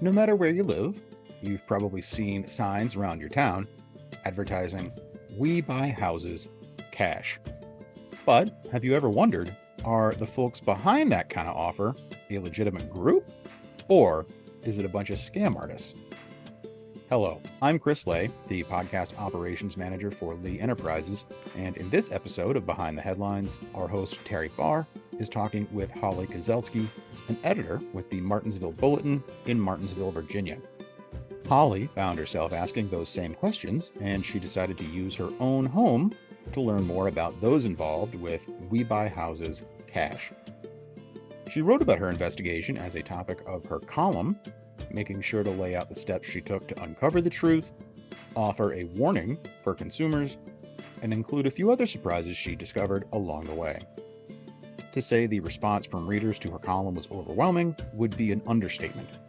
No matter where you live, you've probably seen signs around your town advertising, We buy houses cash. But have you ever wondered, are the folks behind that kind of offer a legitimate group? Or is it a bunch of scam artists? Hello, I'm Chris Lay, the podcast operations manager for Lee Enterprises, and in this episode of Behind the Headlines, our host Terry Barr is talking with Holly Kozelsky, an editor with the Martinsville Bulletin in Martinsville, Virginia. Holly found herself asking those same questions, and she decided to use her own home to learn more about those involved with We Buy Houses Cash. She wrote about her investigation as a topic of her column, making sure to lay out the steps she took to uncover the truth, offer a warning for consumers, and include a few other surprises she discovered along the way. To say the response from readers to her column was overwhelming would be an understatement.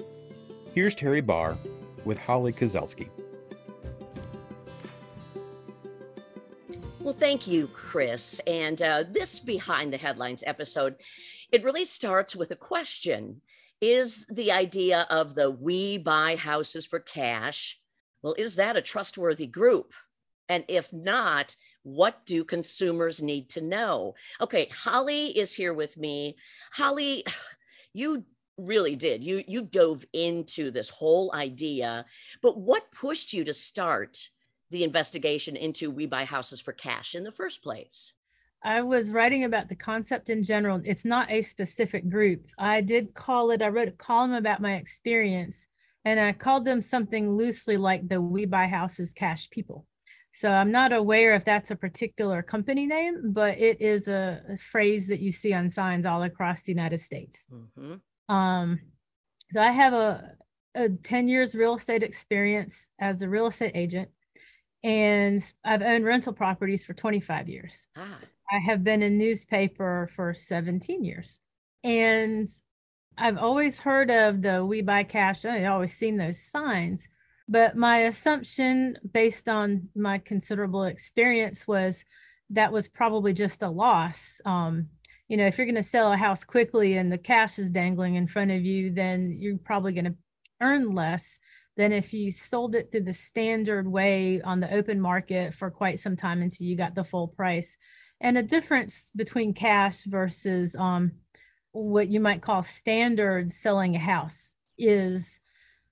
Here's Terry Barr with Holly Kozelsky. Well, thank you, Chris. And uh, this Behind the Headlines episode, it really starts with a question Is the idea of the we buy houses for cash, well, is that a trustworthy group? And if not, what do consumers need to know? Okay, Holly is here with me. Holly, you really did. You you dove into this whole idea, but what pushed you to start the investigation into we buy houses for cash in the first place? I was writing about the concept in general. It's not a specific group. I did call it, I wrote a column about my experience and I called them something loosely like the We Buy Houses Cash People. So I'm not aware if that's a particular company name, but it is a, a phrase that you see on signs all across the United States. Mm-hmm. Um, so I have a, a 10 years real estate experience as a real estate agent, and I've owned rental properties for 25 years. Ah. I have been in newspaper for 17 years. And I've always heard of the we buy cash. I've always seen those signs but my assumption, based on my considerable experience, was that was probably just a loss. Um, you know, if you're going to sell a house quickly and the cash is dangling in front of you, then you're probably going to earn less than if you sold it through the standard way on the open market for quite some time until you got the full price. And a difference between cash versus um, what you might call standard selling a house is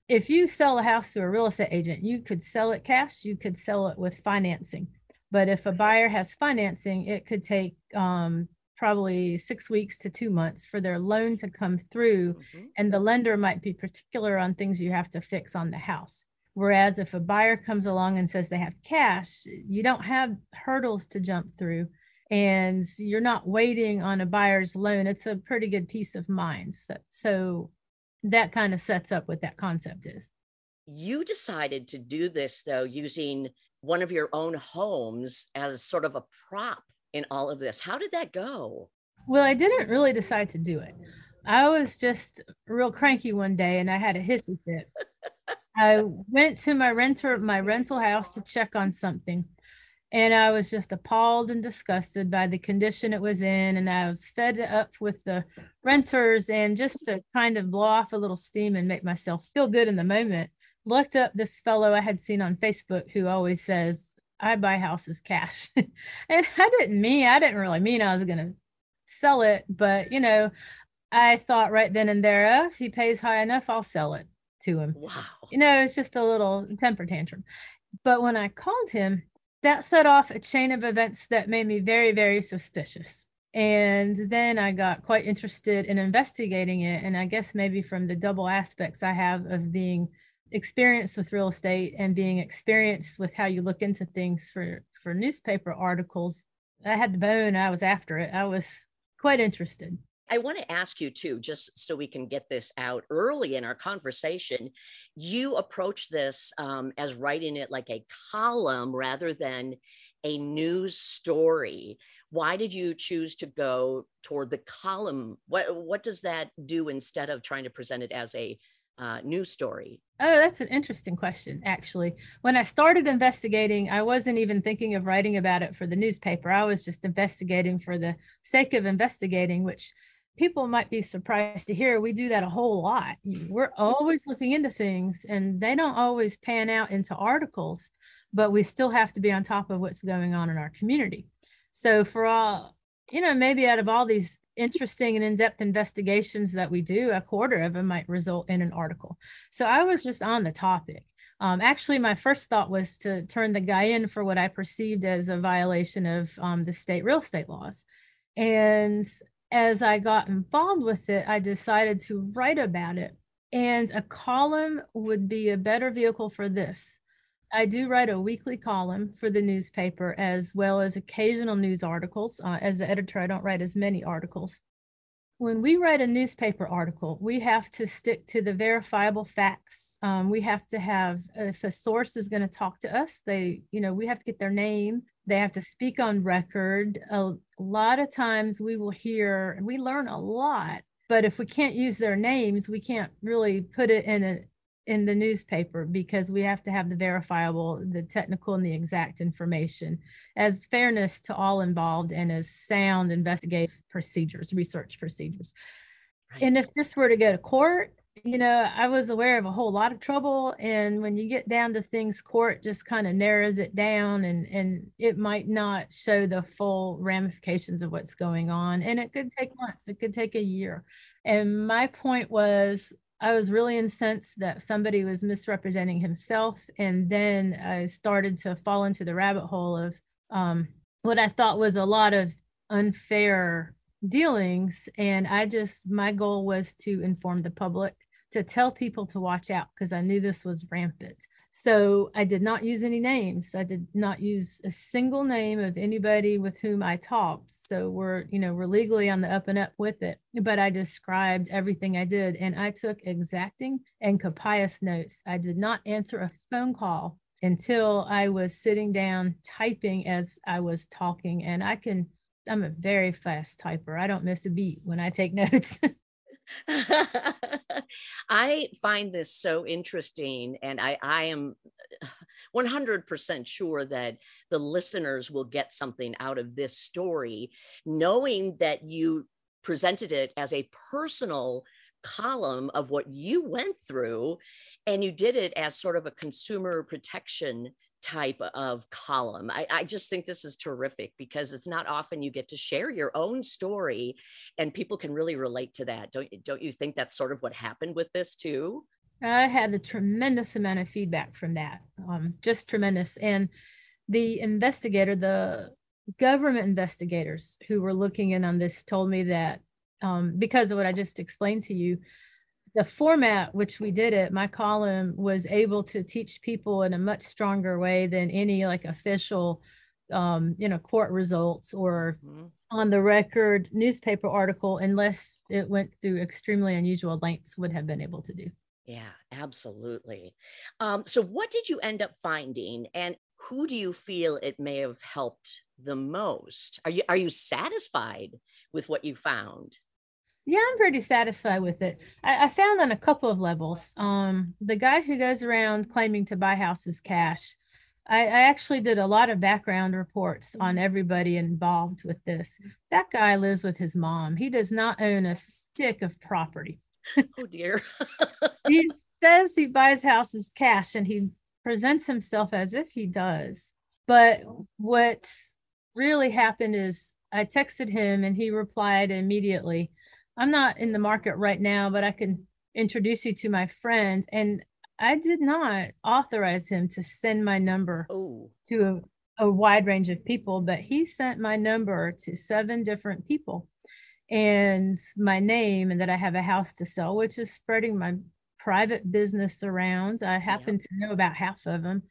if you sell a house to a real estate agent, you could sell it cash, you could sell it with financing. But if a buyer has financing, it could take um, probably six weeks to two months for their loan to come through. Mm-hmm. And the lender might be particular on things you have to fix on the house. Whereas if a buyer comes along and says they have cash, you don't have hurdles to jump through and you're not waiting on a buyer's loan. It's a pretty good peace of mind. So, so that kind of sets up what that concept is. You decided to do this though using one of your own homes as sort of a prop in all of this. How did that go? Well, I didn't really decide to do it. I was just real cranky one day and I had a hissy fit. I went to my renter my rental house to check on something and I was just appalled and disgusted by the condition it was in. And I was fed up with the renters and just to kind of blow off a little steam and make myself feel good in the moment, looked up this fellow I had seen on Facebook who always says, I buy houses cash. and I didn't mean, I didn't really mean I was going to sell it, but you know, I thought right then and there, oh, if he pays high enough, I'll sell it to him. Wow. You know, it's just a little temper tantrum. But when I called him, that set off a chain of events that made me very, very suspicious. And then I got quite interested in investigating it. And I guess maybe from the double aspects I have of being experienced with real estate and being experienced with how you look into things for, for newspaper articles, I had the bone. I was after it. I was quite interested. I want to ask you too, just so we can get this out early in our conversation. You approach this um, as writing it like a column rather than a news story. Why did you choose to go toward the column? What what does that do instead of trying to present it as a uh, news story? Oh, that's an interesting question, actually. When I started investigating, I wasn't even thinking of writing about it for the newspaper. I was just investigating for the sake of investigating, which people might be surprised to hear we do that a whole lot. We're always looking into things and they don't always pan out into articles, but we still have to be on top of what's going on in our community. So for all, you know, maybe out of all these interesting and in-depth investigations that we do, a quarter of them might result in an article. So I was just on the topic. Um, actually, my first thought was to turn the guy in for what I perceived as a violation of um, the state real estate laws. And as I got involved with it, I decided to write about it. And a column would be a better vehicle for this. I do write a weekly column for the newspaper as well as occasional news articles. Uh, as the editor, I don't write as many articles. When we write a newspaper article, we have to stick to the verifiable facts. Um, we have to have, if a source is going to talk to us, they, you know, we have to get their name, they have to speak on record. A lot of times we will hear, we learn a lot, but if we can't use their names, we can't really put it in a in the newspaper because we have to have the verifiable, the technical, and the exact information as fairness to all involved and as sound investigative procedures, research procedures. Right. And if this were to go to court, you know, I was aware of a whole lot of trouble. And when you get down to things, court just kind of narrows it down and, and it might not show the full ramifications of what's going on. And it could take months, it could take a year. And my point was, I was really incensed that somebody was misrepresenting himself. And then I started to fall into the rabbit hole of um, what I thought was a lot of unfair dealings. And I just, my goal was to inform the public to tell people to watch out because I knew this was rampant. So I did not use any names. I did not use a single name of anybody with whom I talked. So we're, you know, we're legally on the up and up with it. But I described everything I did and I took exacting and copious notes. I did not answer a phone call until I was sitting down typing as I was talking. And I can, I'm a very fast typer. I don't miss a beat when I take notes. I find this so interesting, and I, I am 100% sure that the listeners will get something out of this story, knowing that you presented it as a personal column of what you went through, and you did it as sort of a consumer protection type of column. I, I, just think this is terrific because it's not often you get to share your own story and people can really relate to that. Don't, don't you think that's sort of what happened with this too? I had a tremendous amount of feedback from that, um, just tremendous. And the investigator, the government investigators who were looking in on this told me that um, because of what I just explained to you, the format which we did it, my column was able to teach people in a much stronger way than any like official, um, you know, court results or mm-hmm. on the record newspaper article, unless it went through extremely unusual lengths, would have been able to do. Yeah, absolutely. Um, so, what did you end up finding, and who do you feel it may have helped the most? Are you are you satisfied with what you found? Yeah, I'm pretty satisfied with it. I, I, found on a couple of levels. Um, the guy who goes around claiming to buy houses cash, I, I actually did a lot of background reports on mm-hmm. everybody involved with this. That guy lives with his mom. He does not own a stick of property. Oh dear. he says he buys houses cash and he presents himself as if he does. But what's really happened is I texted him and he replied immediately I'm not in the market right now, but I can introduce you to my friend. And I did not authorize him to send my number oh. to a, a wide range of people, but he sent my number to seven different people and my name and that I have a house to sell, which is spreading my private business around. I happen yeah. to know about half of them.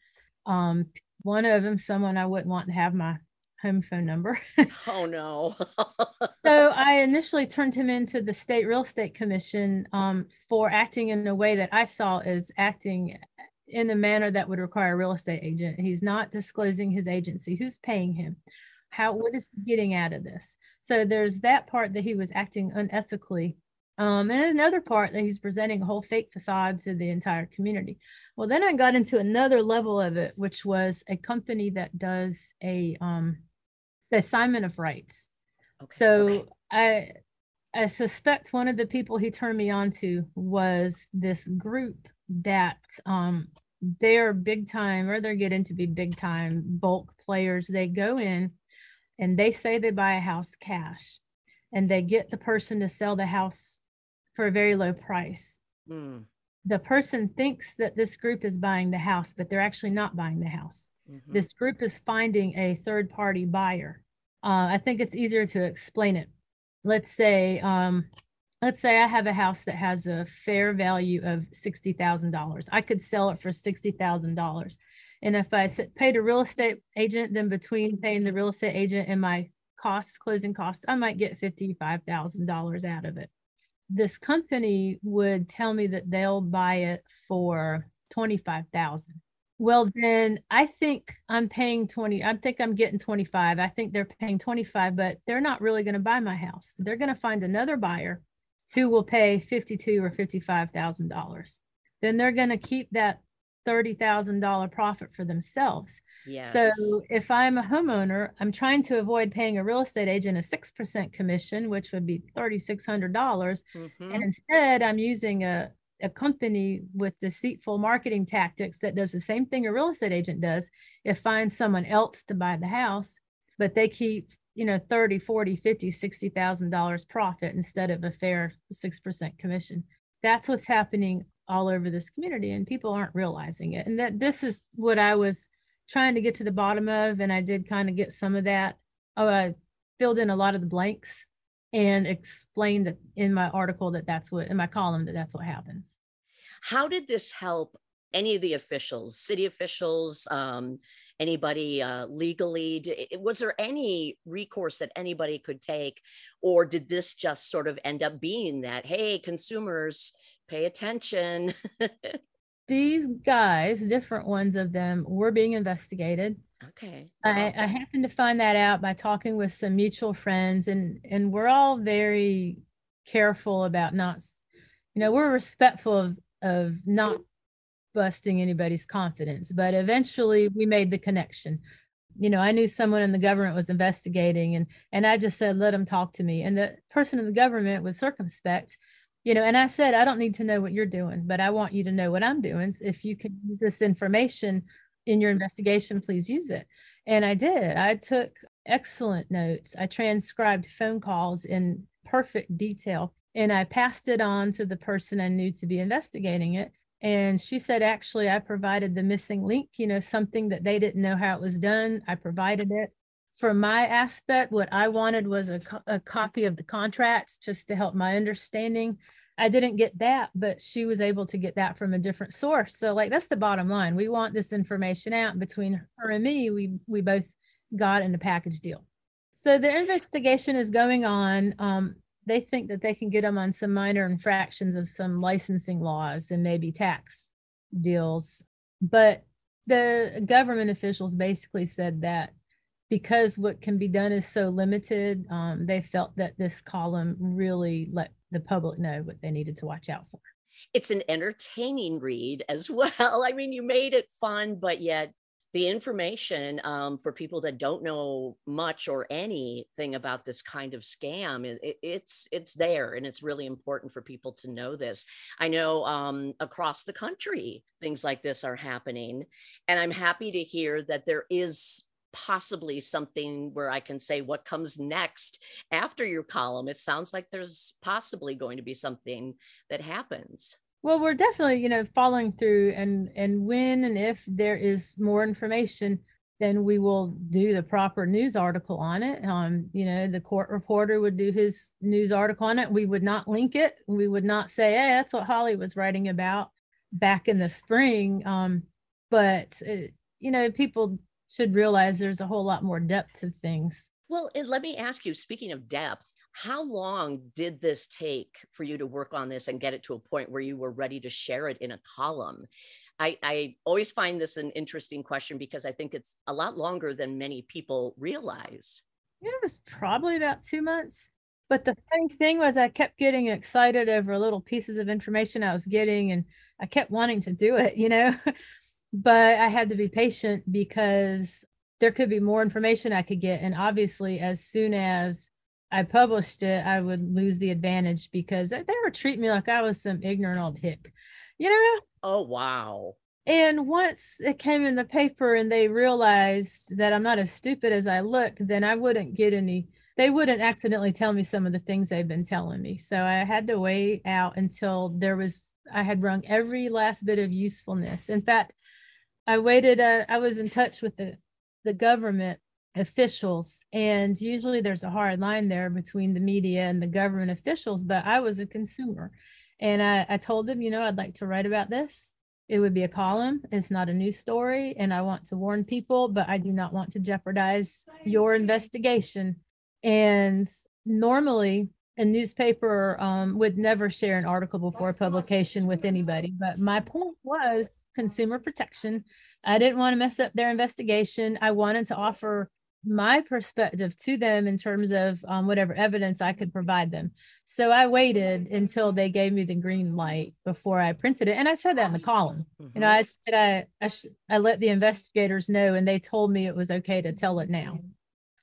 Um, one of them, someone I wouldn't want to have my home phone number. oh no. so I initially turned him into the state real estate commission um, for acting in a way that I saw as acting in a manner that would require a real estate agent. He's not disclosing his agency. Who's paying him? How what is he getting out of this? So there's that part that he was acting unethically. Um, and another part that he's presenting a whole fake facade to the entire community. Well, then I got into another level of it, which was a company that does a um, the assignment of rights. Okay. So okay. I I suspect one of the people he turned me on to was this group that um, they're big time or they're getting to be big time bulk players. They go in and they say they buy a house cash and they get the person to sell the house for a very low price. Mm. The person thinks that this group is buying the house, but they're actually not buying the house. Mm-hmm. This group is finding a third party buyer. Uh, I think it's easier to explain it. Let's say, um, let's say I have a house that has a fair value of sixty thousand dollars. I could sell it for sixty thousand dollars, and if I paid a real estate agent, then between paying the real estate agent and my costs, closing costs, I might get fifty-five thousand dollars out of it. This company would tell me that they'll buy it for twenty-five thousand. Well, then I think I'm paying 20. I think I'm getting 25. I think they're paying 25, but they're not really going to buy my house. They're going to find another buyer who will pay 52 or $55,000. Then they're going to keep that $30,000 profit for themselves. Yes. So if I'm a homeowner, I'm trying to avoid paying a real estate agent a 6% commission, which would be $3,600. mm-hmm. And instead, I'm using a, a company with deceitful marketing tactics that does the same thing a real estate agent does. It finds someone else to buy the house, but they keep you know 30 40 50 60 thousand dollars profit instead of a fair 6% commission that's what's happening all over this community and people aren't realizing it and that this is what i was trying to get to the bottom of and i did kind of get some of that oh, i filled in a lot of the blanks and explained that in my article that that's what in my column that that's what happens. How did this help any of the officials city officials um, anybody uh, legally? Was there any recourse that anybody could take? Or did this just sort of end up being that hey consumers pay attention. These guys, different ones of them, were being investigated. Okay. I, I happened to find that out by talking with some mutual friends, and and we're all very careful about not, you know, we're respectful of of not busting anybody's confidence. But eventually, we made the connection. You know, I knew someone in the government was investigating, and and I just said, let them talk to me. And the person in the government was circumspect you know and i said i don't need to know what you're doing but i want you to know what i'm doing. So if you can use this information in your investigation please use it. And i did. I took excellent notes. I transcribed phone calls in perfect detail and i passed it on to the person i knew to be investigating it. And she said actually i provided the missing link you know something that they didn't know how it was done. I provided it for my aspect, what I wanted was a, co- a copy of the contracts just to help my understanding. I didn't get that, but she was able to get that from a different source. So, like, that's the bottom line. We want this information out between her and me. We we both got in a package deal. So the investigation is going on. Um, they think that they can get them on some minor infractions of some licensing laws and maybe tax deals, but the government officials basically said that because what can be done is so limited, um, they felt that this column really let the public know what they needed to watch out for. It's an entertaining read as well. I mean, you made it fun, but yet the information um, for people that don't know much or anything about this kind of scam it, it's it's there and it's really important for people to know this i know um, across the country things like this are happening and i'm happy to hear that there is possibly something where I can say what comes next after your column. It sounds like there's possibly going to be something that happens. Well, we're definitely, you know, following through and and when and if there is more information, then we will do the proper news article on it. Um, you know, the court reporter would do his news article on it. We would not link it. We would not say, "Hey, that's what Holly was writing about back in the spring." Um, but it, uh, you know, people should realize there's a whole lot more depth to things. Well, and let me ask you speaking of depth, how long did this take for you to work on this and get it to a point where you were ready to share it in a column? I, I always find this an interesting question because I think it's a lot longer than many people realize. Yeah, it was probably about two months. But the funny thing was, I kept getting excited over little pieces of information I was getting, and I kept wanting to do it, you know. but I had to be patient because there could be more information I could get. And obviously, as soon as I published it, I would lose the advantage because they were treating me like I was some ignorant old hick, you know? Oh, wow. And once it came in the paper and they realized that I'm not as stupid as I look, then I wouldn't get any, they wouldn't accidentally tell me some of the things they've been telling me. So I had to wait out until there was, I had rung every last bit of usefulness. In fact, I waited, uh, I was in touch with the, the government officials and usually there's a hard line there between the media and the government officials but i was a consumer. And I, I told them you know i'd like to write about this. It would be a column. It's not a news story and i want to warn people but i do not want to jeopardize your investigation. And normally a newspaper um, would never share an article before publication with anybody but my point was consumer protection i didn't want to mess up their investigation i wanted to offer my perspective to them in terms of um, whatever evidence I could provide them. So I waited until they gave me the green light before I printed it, and I said that in the column. Mm-hmm. You know, I said I I, sh- I let the investigators know, and they told me it was okay to tell it now.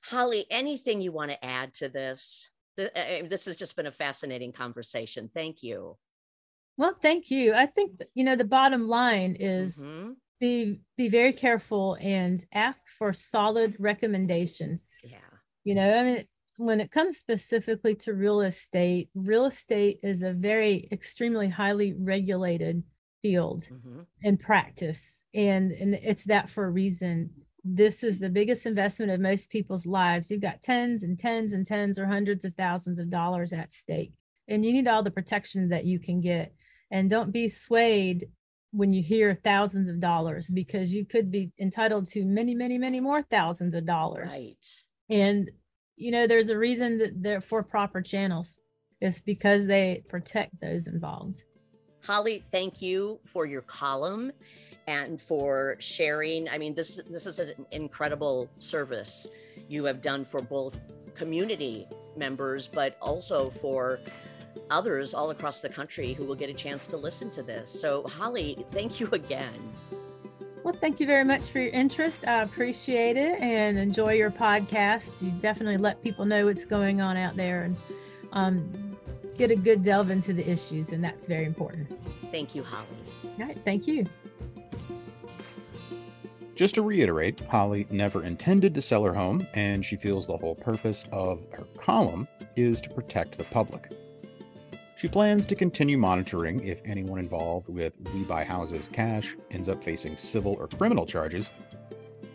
Holly, anything you want to add to this? Uh, this has just been a fascinating conversation. Thank you. Well, thank you. I think you know the bottom line is mm-hmm be be very careful and ask for solid recommendations. Yeah. You know, I mean when it comes specifically to real estate, real estate is a very extremely highly regulated field mm-hmm. in practice and and it's that for a reason. This is the biggest investment of most people's lives. You've got tens and tens and tens or hundreds of thousands of dollars at stake. And you need all the protection that you can get. And don't be swayed when you hear thousands of dollars because you could be entitled to many many many more thousands of dollars right and you know there's a reason that they're for proper channels it's because they protect those involved holly thank you for your column and for sharing i mean this this is an incredible service you have done for both community members but also for others all across the country who will get a chance to listen to this. So, Holly, thank you again. Well, thank you very much for your interest. I appreciate it and enjoy your podcast. You definitely let people know what's going on out there and um, get a good delve into the issues, and that's very important. Thank you, Holly. All right, thank you. Just to reiterate, Holly never intended to sell her home, and she feels the whole purpose of her column is to protect the public. She plans to continue monitoring if anyone involved with We Buy Houses Cash ends up facing civil or criminal charges.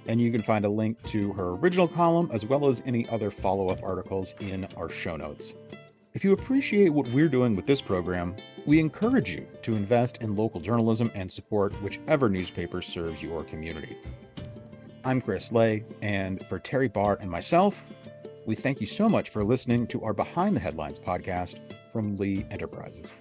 And you can find a link to her original column as well as any other follow up articles in our show notes. If you appreciate what we're doing with this program, we encourage you to invest in local journalism and support whichever newspaper serves your community. I'm Chris Lay, and for Terry Barr and myself, we thank you so much for listening to our Behind the Headlines podcast from Lee Enterprises.